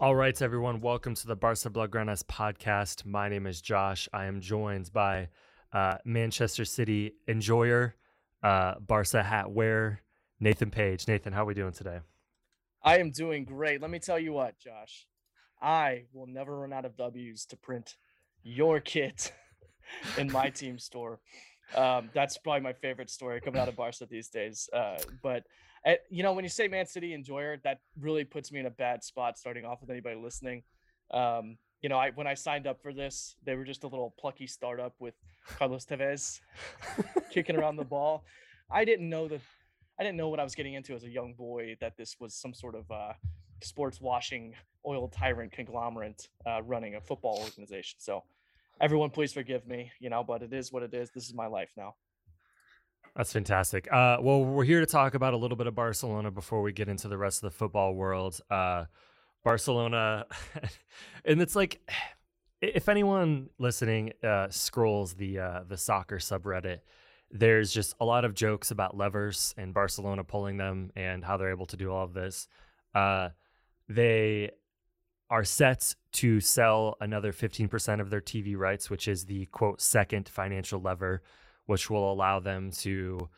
All right, everyone, welcome to the Barca Blaugranes podcast. My name is Josh. I am joined by uh, Manchester City enjoyer, uh, Barca hat wearer, Nathan Page. Nathan, how are we doing today? I am doing great. Let me tell you what, Josh. I will never run out of W's to print your kit in my team store. Um, that's probably my favorite story coming out of Barca these days. Uh, but you know, when you say Man City enjoyer, that really puts me in a bad spot starting off with anybody listening. Um, you know, I when I signed up for this, they were just a little plucky startup with Carlos Tevez kicking around the ball. I didn't know that I didn't know what I was getting into as a young boy that this was some sort of uh, sports washing oil tyrant conglomerate uh, running a football organization. So everyone please forgive me, you know, but it is what it is. This is my life now. That's fantastic. Uh, well, we're here to talk about a little bit of Barcelona before we get into the rest of the football world. Uh, Barcelona, and it's like, if anyone listening uh, scrolls the uh, the soccer subreddit, there's just a lot of jokes about levers and Barcelona pulling them and how they're able to do all of this. Uh, they are set to sell another 15% of their TV rights, which is the quote second financial lever which will allow them to,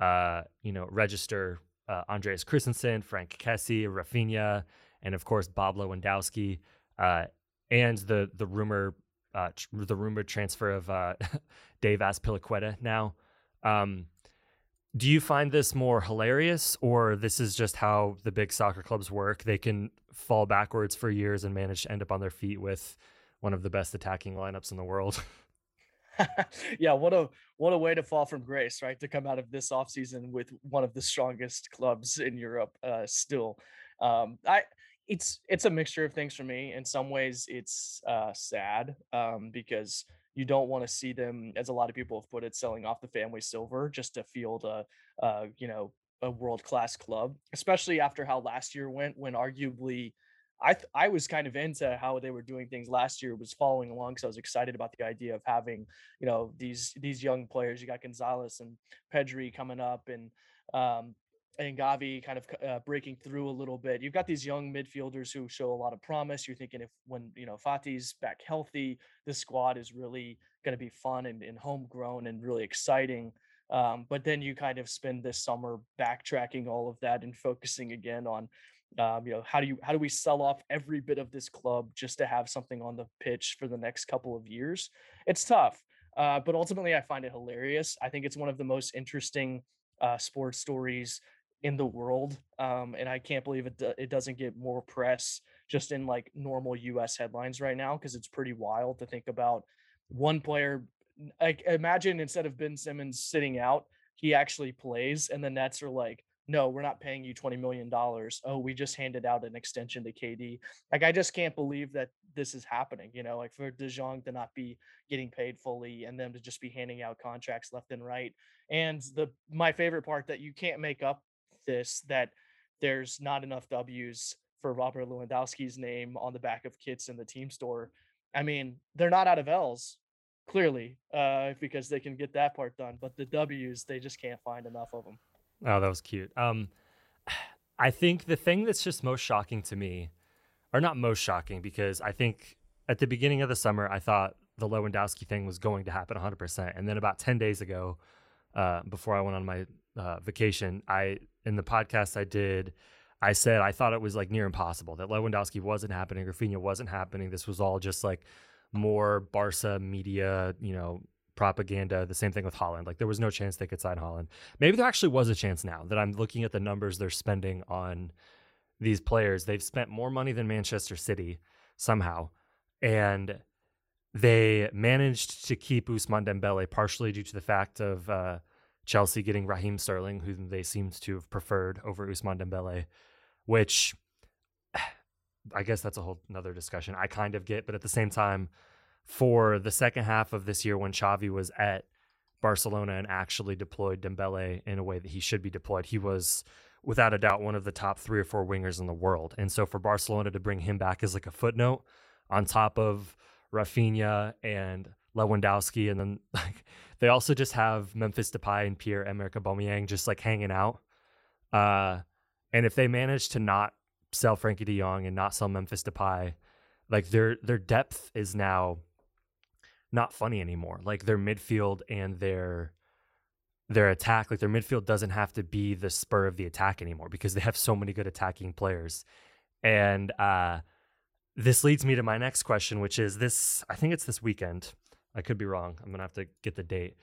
uh, you know, register uh, Andreas Christensen, Franck Kessie, Rafinha, and of course Bob Lewandowski, uh, and the the rumor uh, tr- the rumored transfer of uh, Dave Azpilicueta now. Um, do you find this more hilarious, or this is just how the big soccer clubs work? They can fall backwards for years and manage to end up on their feet with one of the best attacking lineups in the world. yeah, what a what a way to fall from grace, right? To come out of this offseason with one of the strongest clubs in Europe uh, still. Um, I it's it's a mixture of things for me. In some ways, it's uh, sad um, because you don't want to see them, as a lot of people have put it, selling off the family silver just to field a, uh, you know, a world class club. Especially after how last year went, when arguably I th- I was kind of into how they were doing things last year. Was following along because I was excited about the idea of having you know these these young players. You got Gonzalez and Pedri coming up, and um, and Gavi kind of uh, breaking through a little bit. You've got these young midfielders who show a lot of promise. You're thinking if when you know Fati's back healthy, this squad is really going to be fun and, and homegrown and really exciting. Um, but then you kind of spend this summer backtracking all of that and focusing again on um, you know how do you how do we sell off every bit of this club just to have something on the pitch for the next couple of years? It's tough uh, but ultimately i find it hilarious. I think it's one of the most interesting uh, sports stories in the world um, and i can't believe it, it doesn't get more press just in like normal us headlines right now because it's pretty wild to think about one player like imagine instead of ben simmons sitting out he actually plays and the nets are like no, we're not paying you $20 million. Oh, we just handed out an extension to KD. Like, I just can't believe that this is happening, you know, like for De Jong to not be getting paid fully and them to just be handing out contracts left and right. And the, my favorite part that you can't make up this, that there's not enough W's for Robert Lewandowski's name on the back of kits in the team store. I mean, they're not out of L's clearly, uh, because they can get that part done, but the W's, they just can't find enough of them. Oh, that was cute. Um, I think the thing that's just most shocking to me, or not most shocking, because I think at the beginning of the summer, I thought the Lewandowski thing was going to happen 100%. And then about 10 days ago, uh, before I went on my uh, vacation, I in the podcast I did, I said I thought it was like near impossible that Lewandowski wasn't happening, Rafinha wasn't happening. This was all just like more Barca media, you know, propaganda. The same thing with Haaland. Like there was no chance they could sign Haaland. Maybe there actually was a chance now that I'm looking at the numbers they're spending on these players. They've spent more money than Manchester City somehow. And they managed to keep Ousmane Dembele partially due to the fact of uh, Chelsea getting Raheem Sterling, who they seemed to have preferred over Ousmane Dembele, which I guess that's a whole another discussion. I kind of get, but at the same time, for the second half of this year when Xavi was at Barcelona and actually deployed Dembele in a way that he should be deployed, he was without a doubt one of the top three or four wingers in the world. And so for Barcelona to bring him back as like a footnote on top of Rafinha and Lewandowski, and then like they also just have Memphis Depay and Pierre Emerick Aubameyang just like hanging out. Uh, and if they manage to not sell Frankie De Jong and not sell Memphis Depay, like their their depth is now not funny anymore. Like their midfield and their their attack, like their midfield doesn't have to be the spur of the attack anymore because they have so many good attacking players. And uh this leads me to my next question, which is this I think it's this weekend. I could be wrong. I'm gonna have to get the date.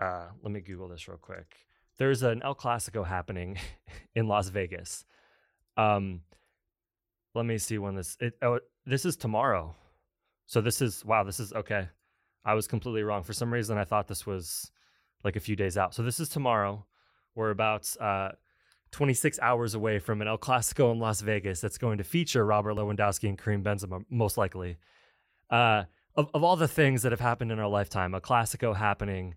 Uh let me Google this real quick. There's an El Clasico happening in Las Vegas. Um let me see when this it oh this is tomorrow. So this is wow, this is okay. I was completely wrong. For some reason, I thought this was like a few days out. So this is tomorrow. We're about uh, 26 hours away from an El Clasico in Las Vegas that's going to feature Robert Lewandowski and Karim Benzema, most likely. Uh, of, of all the things that have happened in our lifetime, a Clasico happening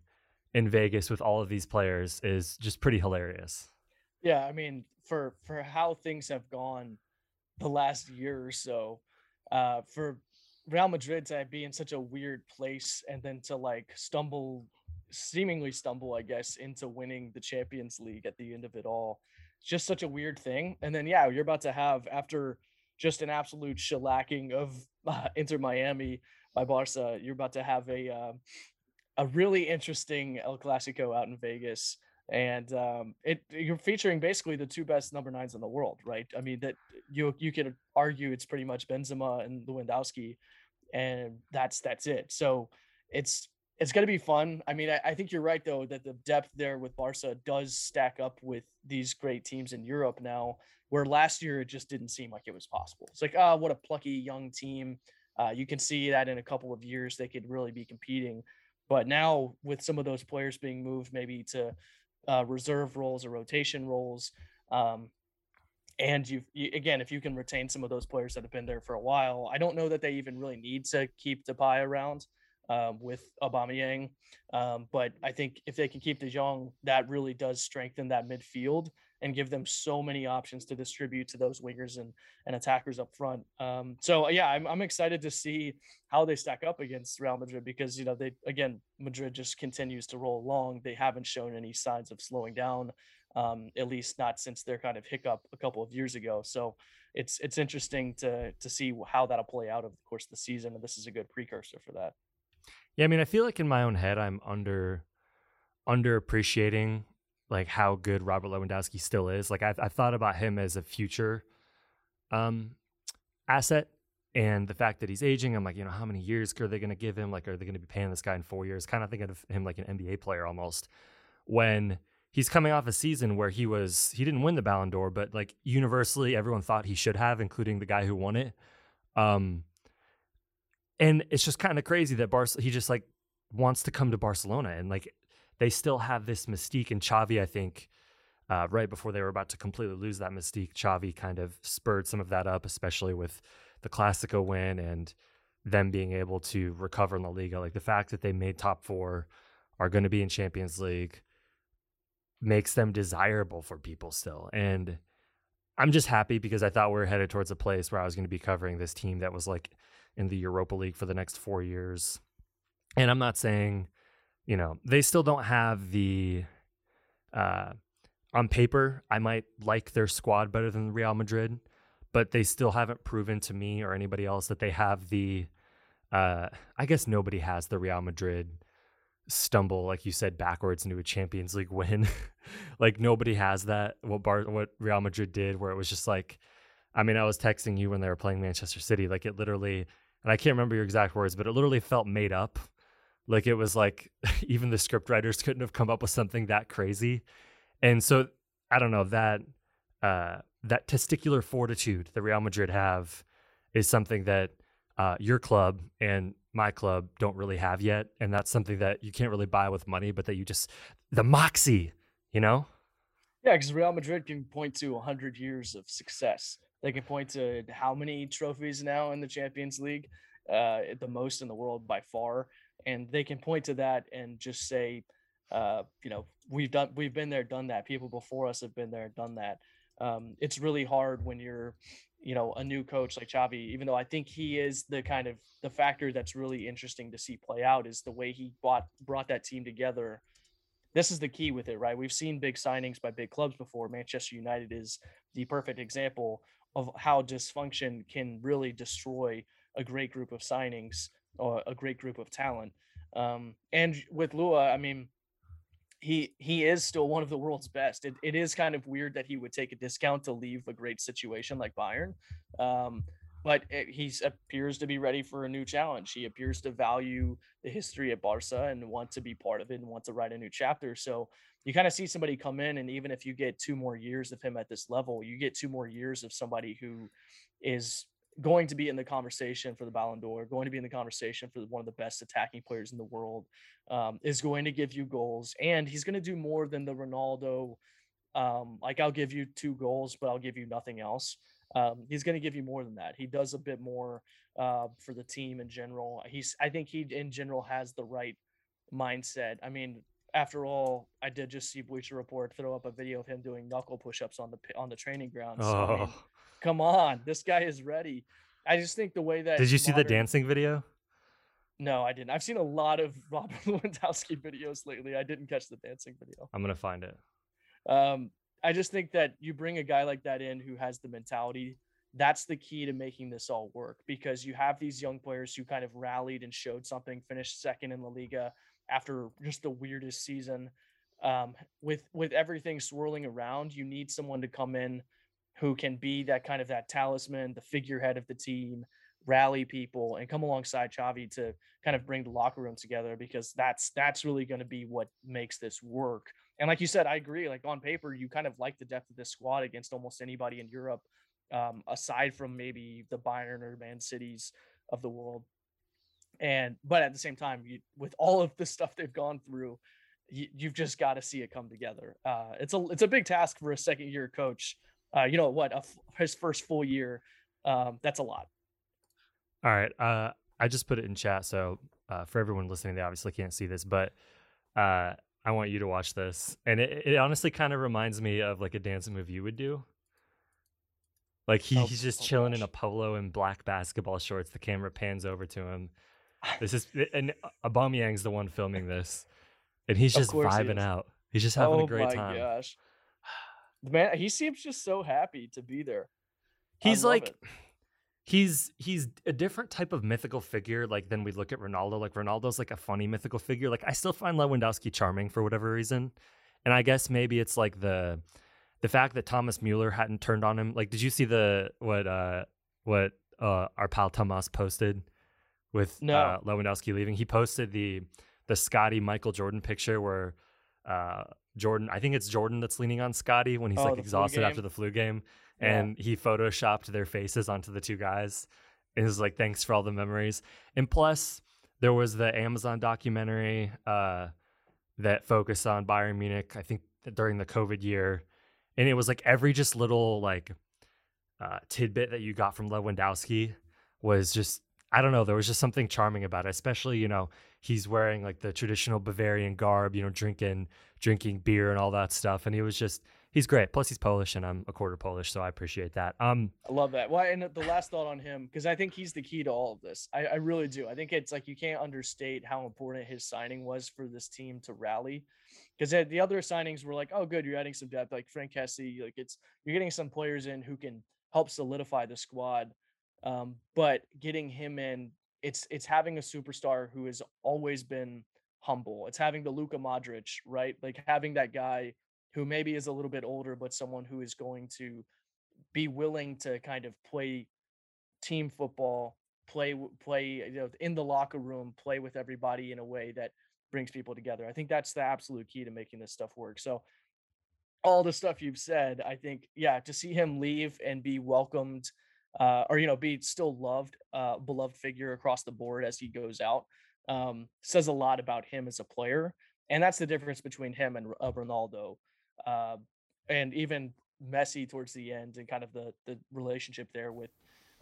in Vegas with all of these players is just pretty hilarious. Yeah, I mean, for for how things have gone the last year or so, uh, for Real Madrid to be in such a weird place and then to like stumble, seemingly stumble, I guess, into winning the Champions League at the end of it all. It's just such a weird thing. And then, yeah, you're about to have, after just an absolute shellacking of uh, Inter Miami by Barca, you're about to have a, uh, a really interesting El Clasico out in Vegas and um, it you're featuring basically the two best number nines in the world, right? I mean that you you could argue it's pretty much Benzema and Lewandowski, and that's that's it. So it's it's going to be fun. I mean, I, I, think you're right though that the depth there with Barca does stack up with these great teams in Europe now, where last year it just didn't seem like it was possible. It's like, ah, oh, what a plucky young team. Uh, you can see that in a couple of years they could really be competing. But now with some of those players being moved maybe to uh, reserve roles or rotation roles, um, and you again, if you can retain some of those players that have been there for a while, I don't know that they even really need to keep Depay around um, with Aubameyang. Um, but I think if they can keep De Jong, that really does strengthen that midfield and give them so many options to distribute to those wingers and, and attackers up front. Um, so yeah, I'm, I'm excited to see how they stack up against Real Madrid because, you know, they, again, Madrid just continues to roll along. They haven't shown any signs of slowing down um, at least not since their kind of hiccup a couple of years ago. So it's it's interesting to to see how that'll play out over the course of the season, and this is a good precursor for that. Yeah, I mean, I feel like in my own head, I'm under underappreciating like how good Robert Lewandowski still is. Like I've, I've thought about him as a future um, asset, and the fact that he's aging. I'm like, you know, how many years are they going to give him? Like, are they going to be paying this guy in four years? Kind of thinking of him like an NBA player almost. When he's coming off a season where he was he didn't win the Ballon d'Or, but like universally everyone thought he should have, including the guy who won it. Um, and it's just kind of crazy that Bar he just like wants to come to Barcelona and like they still have this mystique and Xavi, I think, uh, right before they were about to completely lose that mystique, Xavi kind of spurred some of that up, especially with the Clasico win and them being able to recover in the Liga. Like the fact that they made top four, are going to be in Champions League, makes them desirable for people still. And I'm just happy because I thought we are headed towards a place where I was going to be covering this team that was like in the Europa League for the next four years. And I'm not saying, you know, they still don't have the uh, on paper, I might like their squad better than Real Madrid, but they still haven't proven to me or anybody else that they have the. Uh, I guess nobody has the Real Madrid stumble, like you said, backwards into a Champions League win. like nobody has that. What Bar, what Real Madrid did, where it was just like, I mean, I was texting you when they were playing Manchester City. Like it literally, and I can't remember your exact words, but it literally felt made up. Like it was like even the script writers couldn't have come up with something that crazy. And so I don't know that uh, that testicular fortitude that Real Madrid have is something that uh, your club and my club don't really have yet, and that's something that you can't really buy with money, but that you just the moxie, you know. Yeah, because Real Madrid can point to 100 years of success. They can point to how many trophies now in the Champions League, uh, the most in the world by far, and they can point to that and just say, uh, you know, we've done, we've been there, done that. People before us have been there, done that. Um, it's really hard when you're, you know, a new coach like Xavi. Even though I think he is the kind of the factor that's really interesting to see play out is the way he brought brought that team together. This is the key with it, right? We've seen big signings by big clubs before. Manchester United is the perfect example of how dysfunction can really destroy a great group of signings or a great group of talent. Um, and with Lewa, I mean, he he is still one of the world's best. It, it is kind of weird that he would take a discount to leave a great situation like Bayern, um, but he appears to be ready for a new challenge. He appears to value the history at Barca and want to be part of it and want to write a new chapter. So you kind of see somebody come in, and even if you get two more years of him at this level, you get two more years of somebody who is going to be in the conversation for the Ballon d'Or, going to be in the conversation for one of the best attacking players in the world, um, is going to give you goals, and he's going to do more than the Ronaldo. Um, like I'll give you two goals, but I'll give you nothing else. Um, he's going to give you more than that. He does a bit more uh, for the team in general. He's, I think he in general has the right mindset. I mean, after all, I did just see Bleacher Report throw up a video of him doing knuckle push-ups on the on the training ground. So, oh. I mean, oh. Come on, this guy is ready. I just think the way that did you see the dancing video? No, I didn't. I've seen a lot of Robert Lewandowski videos lately. I didn't catch the dancing video. I'm gonna find it. Um, I just think that you bring a guy like that in who has the mentality. That's the key to making this all work because you have these young players who kind of rallied and showed something, finished second in La Liga after just the weirdest season. Um, with with everything swirling around, you need someone to come in who can be that kind of that talisman, the figurehead of the team, rally people, and come alongside Xavi to kind of bring the locker room together because that's that's really going to be what makes this work. And like you said, I agree. Like on paper, you kind of like the depth of this squad against almost anybody in Europe, um, aside from maybe the Bayern or Man Cities of the world. And but at the same time, you, with all of the stuff they've gone through, you, have just got to see it come together. Uh, it's a it's a big task for a second year coach. Uh, you know what? his first full year. Um, that's a lot. All right. Uh, I just put it in chat, so uh, for everyone listening, they obviously can't see this, but uh, I want you to watch this, and it, it honestly kind of reminds me of like a dance move you would do. Like he, oh, he's just oh chilling gosh. in a polo and black basketball shorts. The camera pans over to him, this is and Aubameyang's the one filming this, and he's just vibing out. He's just having oh a great time. Oh my gosh, man, he seems just so happy to be there. He's like, it. he's he's a different type of mythical figure. Like than we look at Ronaldo. Like Ronaldo's like a funny mythical figure. Like I still find Lewandowski charming for whatever reason, and I guess maybe it's like the the fact that Thomas Mueller hadn't turned on him. Like, did you see the what uh what uh our pal Thomas posted? with no. uh, Lewandowski leaving. He posted the the Scottie Michael Jordan picture where uh, Jordan, I think it's Jordan that's leaning on Scottie when he's oh, like exhausted after the flu game, and he photoshopped their faces onto the two guys. And was like, "Thanks for all the memories." And plus, there was the Amazon documentary uh, that focused on Bayern Munich. I think during the COVID year, and it was like every just little like uh, tidbit that you got from Lewandowski was just I don't know. There was just something charming about it, especially you know he's wearing like the traditional Bavarian garb, you know, drinking drinking beer and all that stuff, and he was just he's great. Plus, he's Polish, and I'm a quarter Polish, so I appreciate that. Um, I love that. Well, and the last thought on him because I think he's the key to all of this. I, I really do. I think it's like you can't understate how important his signing was for this team to rally. because the other signings were like, oh, good, you're adding some depth, like Franck Kessie, like it's you're getting some players in who can help solidify the squad. Um, but getting him in, it's it's having a superstar who has always been humble. It's having the Luka Modric, right? Like having that guy who maybe is a little bit older, but someone who is going to be willing to kind of play team football, play play you know in the locker room, play with everybody in a way that brings people together. I think that's the absolute key to making this stuff work. So all the stuff you've said, I think yeah, to see him leave and be welcomed uh, or you know be still loved, uh, beloved figure across the board as he goes out um, says a lot about him as a player. And that's the difference between him and uh, Ronaldo. Uh, and even Messi towards the end and kind of the the relationship there with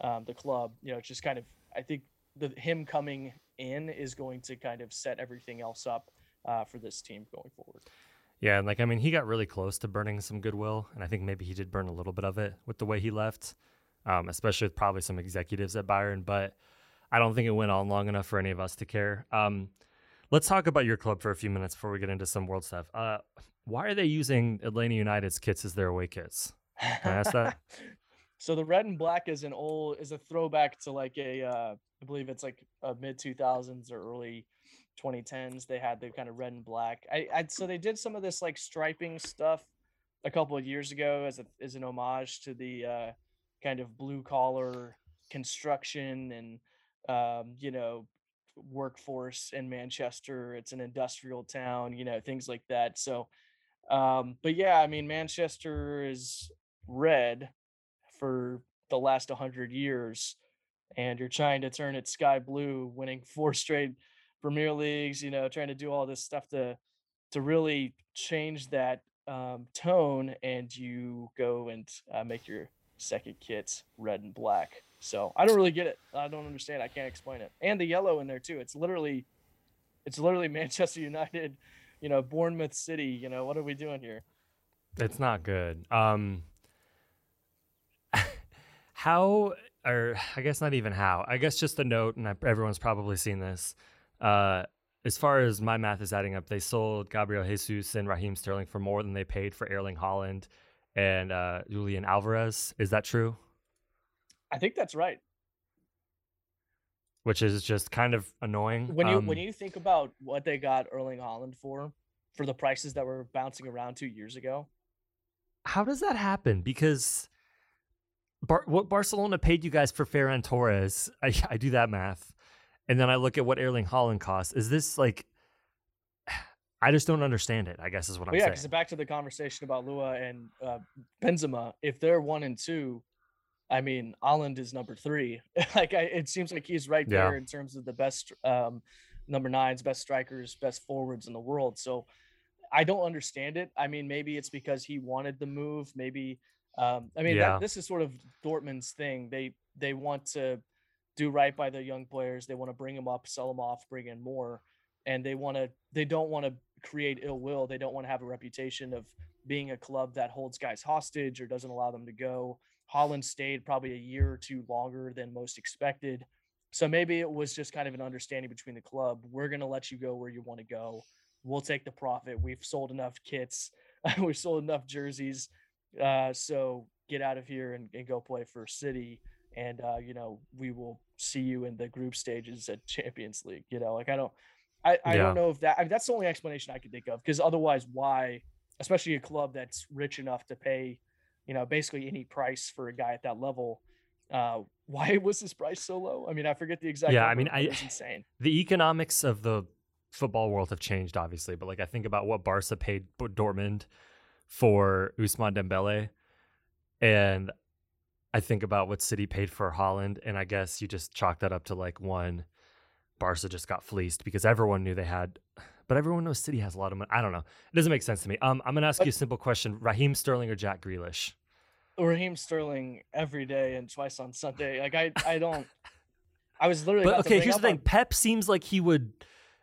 um, the club. You know, just kind of I think the him coming in is going to kind of set everything else up uh, for this team going forward. Yeah, and like I mean, he got really close to burning some goodwill, and I think maybe he did burn a little bit of it with the way he left, um, especially with probably some executives at Bayern. But I don't think it went on long enough for any of us to care. Um, let's talk about your club for a few minutes before we get into some world stuff. Uh, why are they using Atlanta United's kits as their away kits? Can I ask that? so the red and black is an old is a throwback to like a uh, I believe it's like a mid two thousands or early 2010s. They had the kind of red and black. I, I so they did some of this like striping stuff a couple of years ago as a as an homage to the uh, kind of blue collar construction and um, you know workforce in Manchester. It's an industrial town, you know, things like that. So, um, but yeah, I mean, Manchester is red for the last 100 years, and you're trying to turn it sky blue, winning four straight Premier Leagues, you know, trying to do all this stuff to to really change that um, tone, and you go and uh, make your second kits, red and black. So I don't really get it. I don't understand. I can't explain it. And the yellow in there too. It's literally, it's literally Manchester United, you know, Bournemouth City. You know, what are we doing here? It's not good. Um, how, or I guess not even how. I guess just a note, and everyone's probably seen this. Uh, as far as my math is adding up, they sold Gabriel Jesus and Raheem Sterling for more than they paid for Erling Haaland and uh, Julian Alvarez. Is that true? I think that's right. Which is just kind of annoying. When you um, when you think about what they got Erling Haaland for, for the prices that were bouncing around two years ago. How does that happen? Because Bar- what Barcelona paid you guys for Ferran Torres, I, I do that math, and then I look at what Erling Haaland costs. Is this like? I just don't understand it. I guess is what well, I'm yeah, saying. Yeah, because back to the conversation about Lewa and uh, Benzema, if they're one and two, I mean, Haaland is number three. like, I, it seems like he's right there in terms of the best um, number nines, best strikers, best forwards in the world. So I don't understand it. I mean, maybe it's because he wanted the move. Maybe, um, I mean, yeah. that, this is sort of Dortmund's thing. They they want to do right by their young players. They want to bring them up, sell them off, bring in more, and they want to. They don't want to create ill will. They don't want to have a reputation of being a club that holds guys hostage or doesn't allow them to go Haaland stayed probably a year or two longer than most expected. So maybe it was just kind of an understanding between the club. We're going to let you go where you want to go. We'll take the profit. We've sold enough kits. We've sold enough jerseys. Uh, so get out of here and, and go play for City. And, uh, you know, we will see you in the group stages at Champions League. You know, like I don't, I, I yeah. don't know if that, I mean, that's the only explanation I could think of. Because otherwise, why, especially a club that's rich enough to pay you know, basically any price for a guy at that level. Uh, why was his price so low? I mean, I forget the exact. Yeah, I mean, I, it's insane. The economics of the football world have changed, obviously, but like I think about what Barca paid Dortmund for Ousmane Dembele, and I think about what City paid for Haaland, and I guess you just chalk that up to like one. Barca just got fleeced because everyone knew they had but everyone knows City has a lot of money. I don't know. It doesn't make sense to me. Um, I'm gonna ask you a simple question: Raheem Sterling or Jack Grealish? Raheem Sterling every day and twice on Sunday. Like I, I don't. I was literally. But okay, here's the thing: on... Pep seems like he would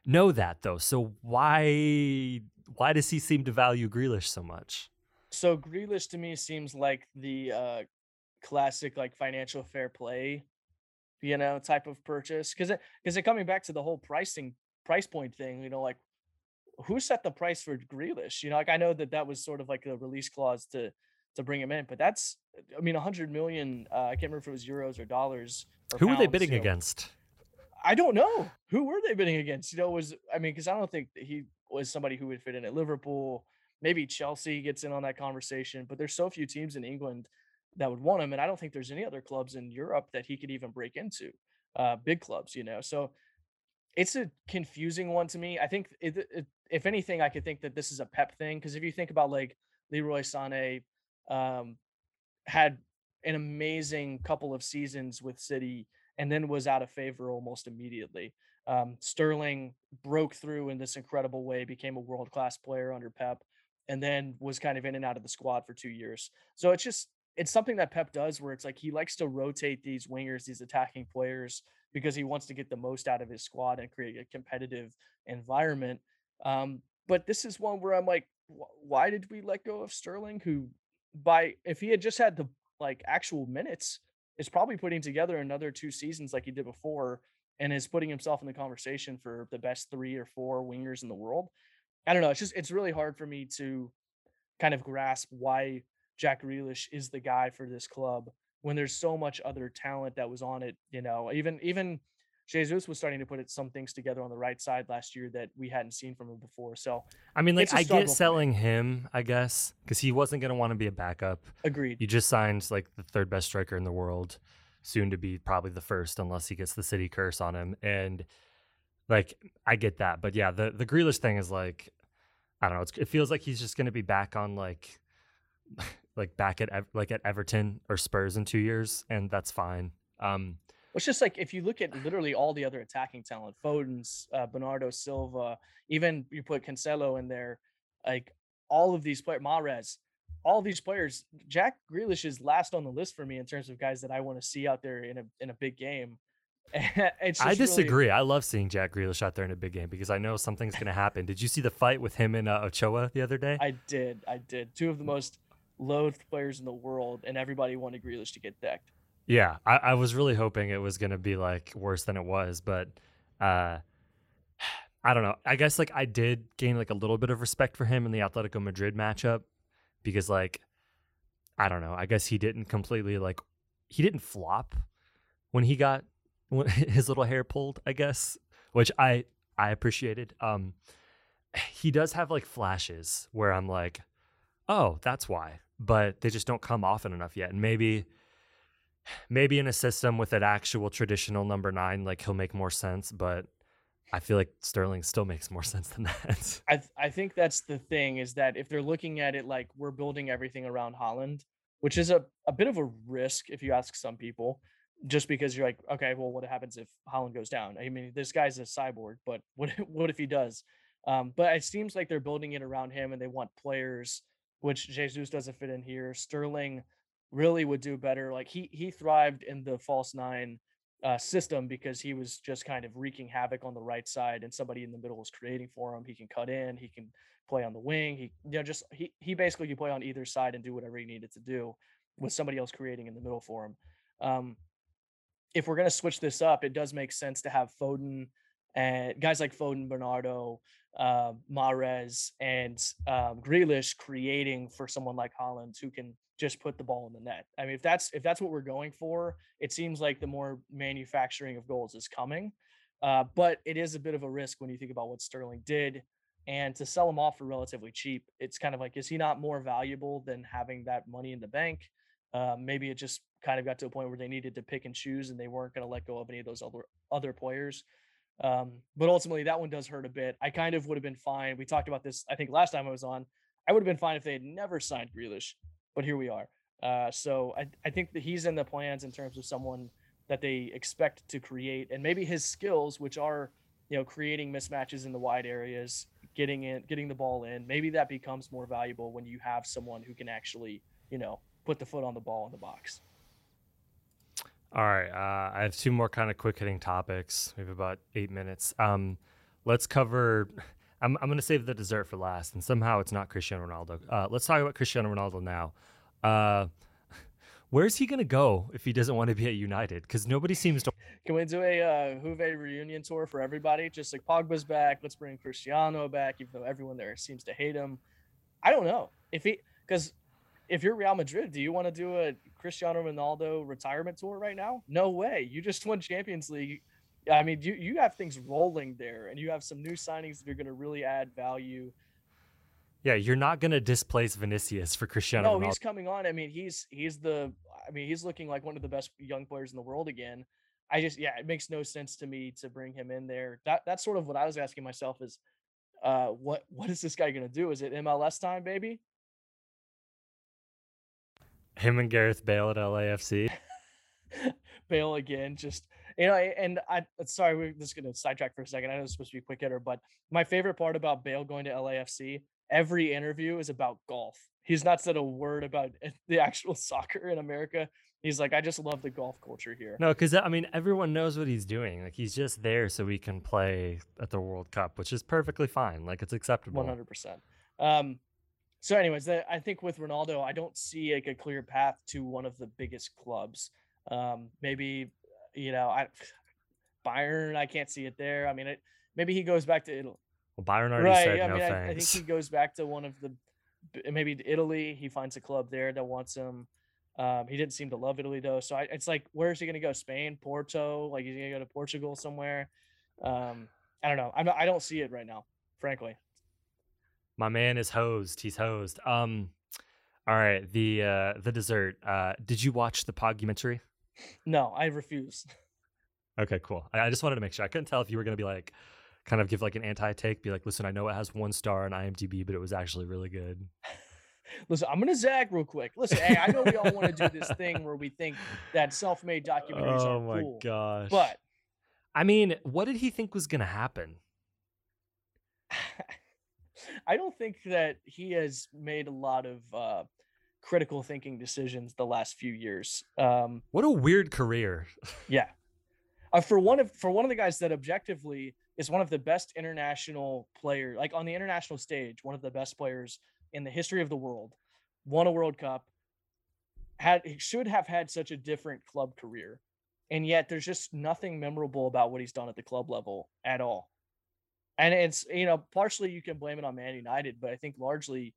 know that though. So why, why does he seem to value Grealish so much? So Grealish to me seems like the uh, classic like financial fair play, you know, type of purchase. Because it, because it, coming back to the whole pricing price point thing, you know, like who set the price for Grealish? You know, like I know that that was sort of like a release clause to to bring him in, but that's I mean, 100 million. Uh, I can't remember if it was euros or dollars. Or who pounds, were they bidding you know. against? I don't know who were they bidding against. You know, was I mean, because I don't think that he was somebody who would fit in at Liverpool. Maybe Chelsea gets in on that conversation, but there's so few teams in England that would want him, and I don't think there's any other clubs in Europe that he could even break into. Uh, big clubs, you know. So it's a confusing one to me. I think it, it, if anything, I could think that this is a Pep thing because if you think about like Leroy Sané, um, had an amazing couple of seasons with City and then was out of favor almost immediately. Um, Sterling broke through in this incredible way, became a world class player under Pep, and then was kind of in and out of the squad for two years. So it's just it's something that Pep does where it's like he likes to rotate these wingers, these attacking players, because he wants to get the most out of his squad and create a competitive environment. Um, but this is one where I'm like, wh- why did we let go of Sterling? Who, by if he had just had the like actual minutes, is probably putting together another two seasons like he did before, and is putting himself in the conversation for the best three or four wingers in the world. I don't know. It's just it's really hard for me to kind of grasp why Jack Grealish is the guy for this club when there's so much other talent that was on it. You know, even even Jesus was starting to put it, some things together on the right side last year that we hadn't seen from him before. So I mean, like I get selling him, I guess, because he wasn't going to want to be a backup. agreed. You just signed like the third best striker in the world, soon to be probably the first, unless he gets the city curse on him. And like, I get that, but yeah, the the Grealish thing is like, I don't know. It's, it feels like he's just going to be back on like, like back at like at Everton or Spurs in two years, and that's fine. Um, It's just like if you look at literally all the other attacking talent, Foden's, uh, Bernardo Silva, even you put Cancelo in there, like all of these players, Mahrez, all these players, Jack Grealish is last on the list for me in terms of guys that I want to see out there in a in a big game. it's I just really- disagree. I love seeing Jack Grealish out there in a big game because I know something's going to happen. Did you see the fight with him and uh, Ochoa the other day? I did, I did. Two of the most loathed players in the world, and everybody wanted Grealish to get decked. Yeah, I, I was really hoping it was gonna be like worse than it was, but uh I don't know. I guess like I did gain like a little bit of respect for him in the Atletico Madrid matchup because like I don't know. I guess he didn't completely like he didn't flop when he got his little hair pulled, I guess, which I I appreciated. Um he does have like flashes where I'm like, "Oh, that's why." But they just don't come often enough yet. And maybe maybe in a system with an actual traditional number nine, like he'll make more sense. But I feel like Sterling still makes more sense than that. I th- I think that's the thing is that if they're looking at it like we're building everything around Haaland, which is a, a bit of a risk if you ask some people, just because you're like, okay, well, what happens if Haaland goes down? I mean, this guy's a cyborg, but what what if he does? Um, but it seems like they're building it around him and they want players, which Jesus doesn't fit in here. Sterling really would do better. Like he he thrived in the false nine uh, system because he was just kind of wreaking havoc on the right side, and somebody in the middle was creating for him. He can cut in, he can play on the wing. He you know just he he basically could play on either side and do whatever he needed to do with somebody else creating in the middle for him. Um, if we're gonna switch this up, it does make sense to have Foden and guys like Foden, Bernardo, uh, Mahrez, and um, Grealish creating for someone like Haaland who can just put the ball in the net. I mean, if that's if that's what we're going for, it seems like the more manufacturing of goals is coming. Uh, but it is a bit of a risk when you think about what Sterling did, and to sell him off for relatively cheap, it's kind of like, is he not more valuable than having that money in the bank? Uh, maybe it just kind of got to a point where they needed to pick and choose, and they weren't going to let go of any of those other other players. Um, but ultimately, that one does hurt a bit. I kind of would have been fine. We talked about this, I think, last time I was on. I would have been fine if they had never signed Grealish, but here we are. Uh, so I, I think that he's in the plans in terms of someone that they expect to create, and maybe his skills, which are you know creating mismatches in the wide areas, getting in, getting the ball in. Maybe that becomes more valuable when you have someone who can actually you know put the foot on the ball in the box. All right, uh, I have two more kind of quick hitting topics. We have about eight minutes. Um, let's cover. I'm, I'm going to save the dessert for last, and somehow it's not Cristiano Ronaldo. Uh, let's talk about Cristiano Ronaldo now. Uh, Where's he gonna go if he doesn't want to be at United? Because nobody seems to. Can we do a uh, Juve reunion tour for everybody? Just like Pogba's back, let's bring Cristiano back, even though everyone there seems to hate him. I don't know if he because if you're Real Madrid, do you want to do a Cristiano Ronaldo retirement tour right now? No way. You just won Champions League. I mean, you you have things rolling there, and you have some new signings that are going to really add value. Yeah, you're not gonna displace Vinicius for Cristiano. No, Ronaldo. he's coming on. I mean, he's he's the. I mean, he's looking like one of the best young players in the world again. I just, yeah, it makes no sense to me to bring him in there. That that's sort of what I was asking myself is, uh, what what is this guy gonna do? Is it MLS time, baby? Him and Gareth Bale at LAFC. Bale again, just you know, and I uh, sorry, we're just gonna sidetrack for a second. I know it's supposed to be a quick hitter, but my favorite part about Bale going to LAFC, every interview is about golf. He's not said a word about the actual soccer in America. He's like, I just love the golf culture here. No, because I mean, everyone knows what he's doing. Like he's just there so he can play at the World Cup, which is perfectly fine. Like it's acceptable. One hundred percent. Um, So, anyways, I think with Ronaldo, I don't see like a clear path to one of the biggest clubs. Um, maybe you know, I Bayern, I can't see it there. I mean, it, maybe he goes back to Italy. Well, Bayern already right. said I no mean, I, I think he goes back to one of the maybe Italy. He finds a club there that wants him. Um, he didn't seem to love Italy though, so I, it's like, where is he going to go? Spain, Porto? Like, he's going to go to Portugal somewhere? Um, I don't know. I'm not, I don't see it right now, frankly. My man is hosed. He's hosed. Um, all right. The uh, the dessert. Uh, did you watch the Pogumentary? No, I refuse. Okay, cool. I, I just wanted to make sure. I couldn't tell if you were gonna be like, kind of give like an anti take, be like, listen, I know it has one star on IMDb, but it was actually really good. Listen, I'm gonna zag real quick. Listen, hey, I know we all want to do this thing where we think that self-made documentaries oh are cool. Oh my gosh. but I mean, what did he think was gonna happen? I don't think that he has made a lot of uh, critical thinking decisions the last few years. Um, What a weird career. yeah, uh, for one of for one of the guys that objectively is one of the best international players, like on the international stage, one of the best players in the history of the world, won a World Cup, had he should have had such a different club career, and yet there's just nothing memorable about what he's done at the club level at all. And it's you know partially you can blame it on Man United, but I think largely,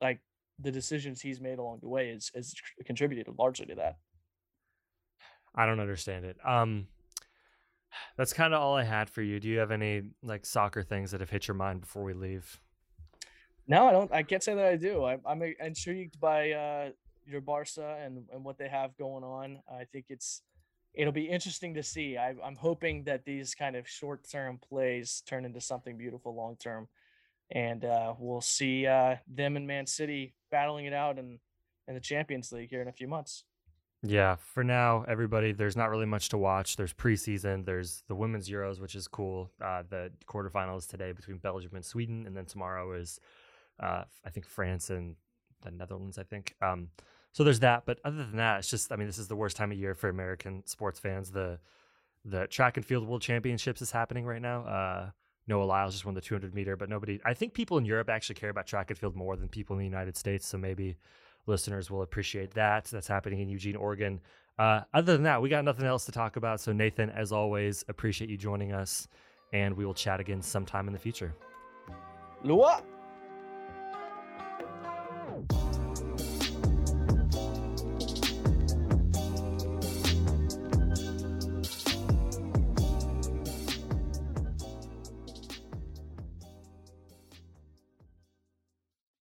like the decisions he's made along the way is has contributed largely to that. I don't understand it. Um, that's kind of all I had for you. Do you have any like soccer things that have hit your mind before we leave? No, I don't. I can't say that I do. I, I'm intrigued by uh, your Barca and and what they have going on. I think it's it'll be interesting to see. I, I'm hoping that these kind of short term plays turn into something beautiful long term, and uh, we'll see uh, them and Man City battling it out in in the Champions League here in a few months. Yeah, for now, everybody, there's not really much to watch. There's preseason, there's the women's Euros, which is cool. Uh, the quarterfinals today between Belgium and Sweden, and then tomorrow is, uh, I think, France and the Netherlands, I think. Um, so there's that. But other than that, it's just, I mean, this is the worst time of year for American sports fans. The the track and field world championships is happening right now. Uh, Noah Lyles just won the 200 meter, but nobody, I think people in Europe actually care about track and field more than people in the United States. So maybe listeners will appreciate that. That's happening in Eugene, Oregon. Uh, other than that, we got nothing else to talk about. So, Nathan, as always, appreciate you joining us, and we will chat again sometime in the future. Lewa.